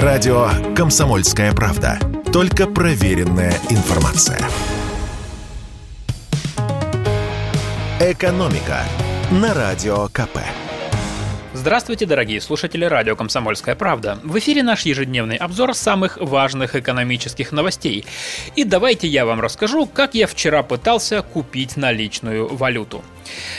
Радио «Комсомольская правда». Только проверенная информация. «Экономика» на Радио КП. Здравствуйте, дорогие слушатели радио «Комсомольская правда». В эфире наш ежедневный обзор самых важных экономических новостей. И давайте я вам расскажу, как я вчера пытался купить наличную валюту.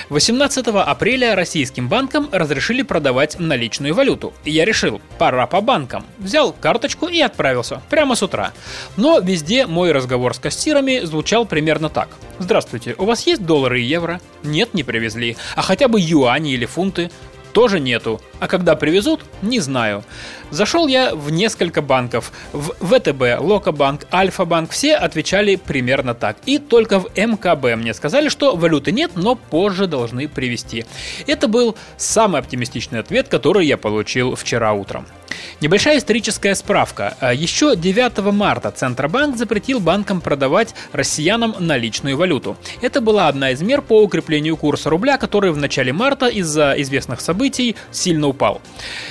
18 апреля российским банкам разрешили продавать наличную валюту. Я решил, пора по банкам. Взял карточку и отправился. Прямо с утра. Но везде мой разговор с кассирами звучал примерно так. Здравствуйте, у вас есть доллары и евро? Нет, не привезли. А хотя бы юани или фунты? Тоже нету. А когда привезут, не знаю. Зашел я в несколько банков. В ВТБ, Локобанк, Альфа-банк. Все отвечали примерно так. И только в МКБ мне сказали, что валюты нет, но позже должны привезти. Это был самый оптимистичный ответ, который я получил вчера утром. Небольшая историческая справка. А, Еще 9 марта Центробанк запретил банкам продавать россиянам наличную валюту. Это была одна из мер по укреплению курса рубля, который в начале марта из-за известных событий сильно упал.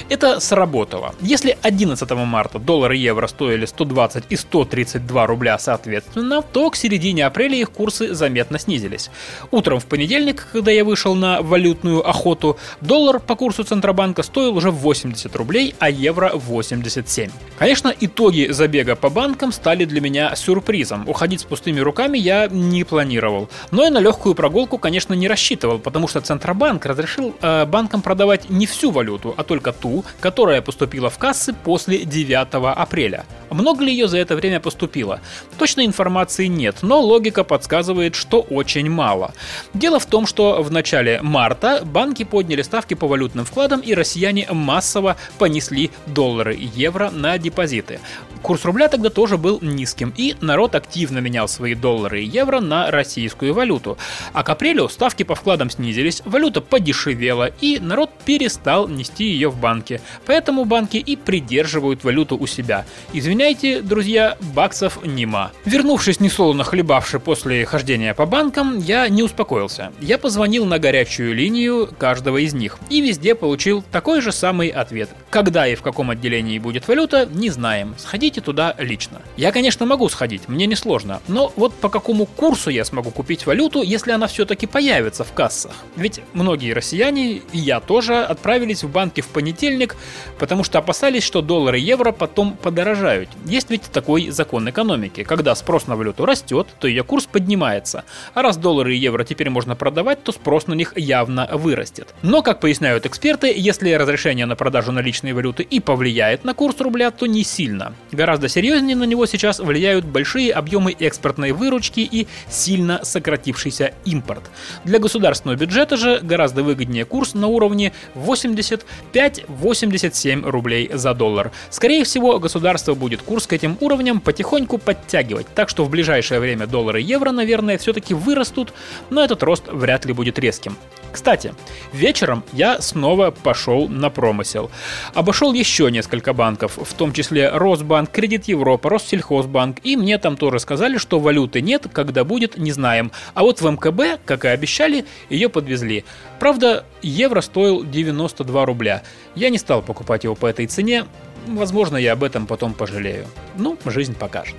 Это сработало. Если 11 марта доллар и евро стоили 120 и 132 рубля соответственно, то к середине апреля их курсы заметно снизились. Утром в понедельник, когда я вышел на валютную охоту, доллар по курсу Центробанка стоил уже 80 рублей, а евро евро 87. Конечно, итоги забега по банкам стали для меня сюрпризом. Уходить с пустыми руками я не планировал. Но и на легкую прогулку, конечно, не рассчитывал, потому что Центробанк разрешил э, банкам продавать не всю валюту, а только ту, которая поступила в кассы после 9 апреля. Много ли ее за это время поступило? Точной информации нет, но логика подсказывает, что очень мало. Дело в том, что в начале марта банки подняли ставки по валютным вкладам и россияне массово понесли доллары и евро на депозиты. Курс рубля тогда тоже был низким, и народ активно менял свои доллары и евро на российскую валюту. А к апрелю ставки по вкладам снизились, валюта подешевела, и народ перестал нести ее в банки. Поэтому банки и придерживают валюту у себя. Извиняйте, друзья, баксов нема. Вернувшись несолоно хлебавши после хождения по банкам, я не успокоился. Я позвонил на горячую линию каждого из них и везде получил такой же самый ответ. Когда и в каком отделении будет валюта, не знаем. Сходите туда лично. Я, конечно, могу сходить, мне не сложно, но вот по какому курсу я смогу купить валюту, если она все-таки появится в кассах? Ведь многие россияне, и я тоже, отправились в банки в понедельник, потому что опасались, что доллары и евро потом подорожают. Есть ведь такой закон экономики. Когда спрос на валюту растет, то ее курс поднимается. А раз доллары и евро теперь можно продавать, то спрос на них явно вырастет. Но, как поясняют эксперты, если разрешение на продажу наличной валюты и повлияет на курс рубля, то не сильно. Гораздо серьезнее на него сейчас влияют большие объемы экспортной выручки и сильно сократившийся импорт. Для государственного бюджета же гораздо выгоднее курс на уровне 85-87 рублей за доллар. Скорее всего, государство будет курс к этим уровням потихоньку подтягивать, так что в ближайшее время доллары и евро, наверное, все-таки вырастут, но этот рост вряд ли будет резким. Кстати, вечером я снова пошел на промысел. Обошел еще несколько банков, в том числе Росбанк, Кредит Европа, Россельхозбанк, и мне там тоже сказали, что валюты нет, когда будет, не знаем. А вот в МКБ, как и обещали, ее подвезли. Правда, евро стоил 92 рубля. Я не стал покупать его по этой цене, возможно, я об этом потом пожалею. Ну, жизнь покажет.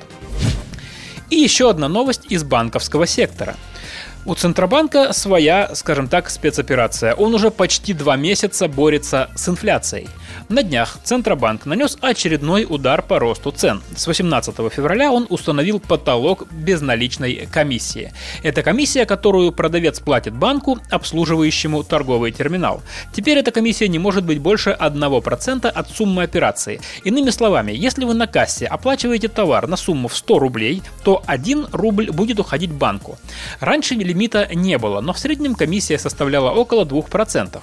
И еще одна новость из банковского сектора – у Центробанка своя, скажем так, спецоперация. Он уже почти два месяца борется с инфляцией. На днях Центробанк нанес очередной удар по росту цен. С 18 февраля он установил потолок безналичной комиссии. Это комиссия, которую продавец платит банку, обслуживающему торговый терминал. Теперь эта комиссия не может быть больше 1% от суммы операции. Иными словами, если вы на кассе оплачиваете товар на сумму в 100 рублей, то 1 рубль будет уходить банку. Раньше лимита не было, но в среднем комиссия составляла около 2%.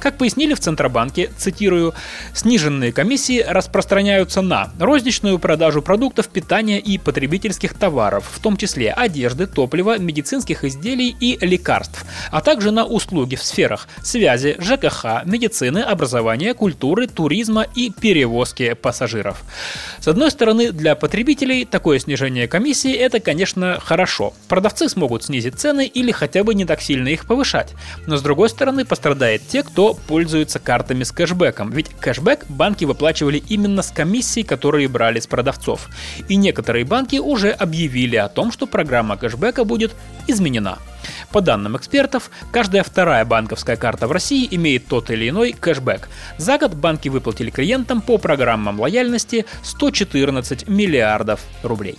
Как пояснили в Центробанке, цитирую, сниженные комиссии распространяются на розничную продажу продуктов питания и потребительских товаров, в том числе одежды, топлива, медицинских изделий и лекарств, а также на услуги в сферах связи, ЖКХ, медицины, образования, культуры, туризма и перевозки пассажиров. С одной стороны, для потребителей такое снижение комиссии это, конечно, хорошо. Продавцы смогут снизить цены или хотя бы не так сильно их повышать. Но с другой стороны, пострадает те, кто пользуется картами с кэшбэком. Ведь кэшбэк банки выплачивали именно с комиссий, которые брали с продавцов. И некоторые банки уже объявили о том, что программа кэшбэка будет изменена. По данным экспертов, каждая вторая банковская карта в России имеет тот или иной кэшбэк. За год банки выплатили клиентам по программам лояльности 114 миллиардов рублей.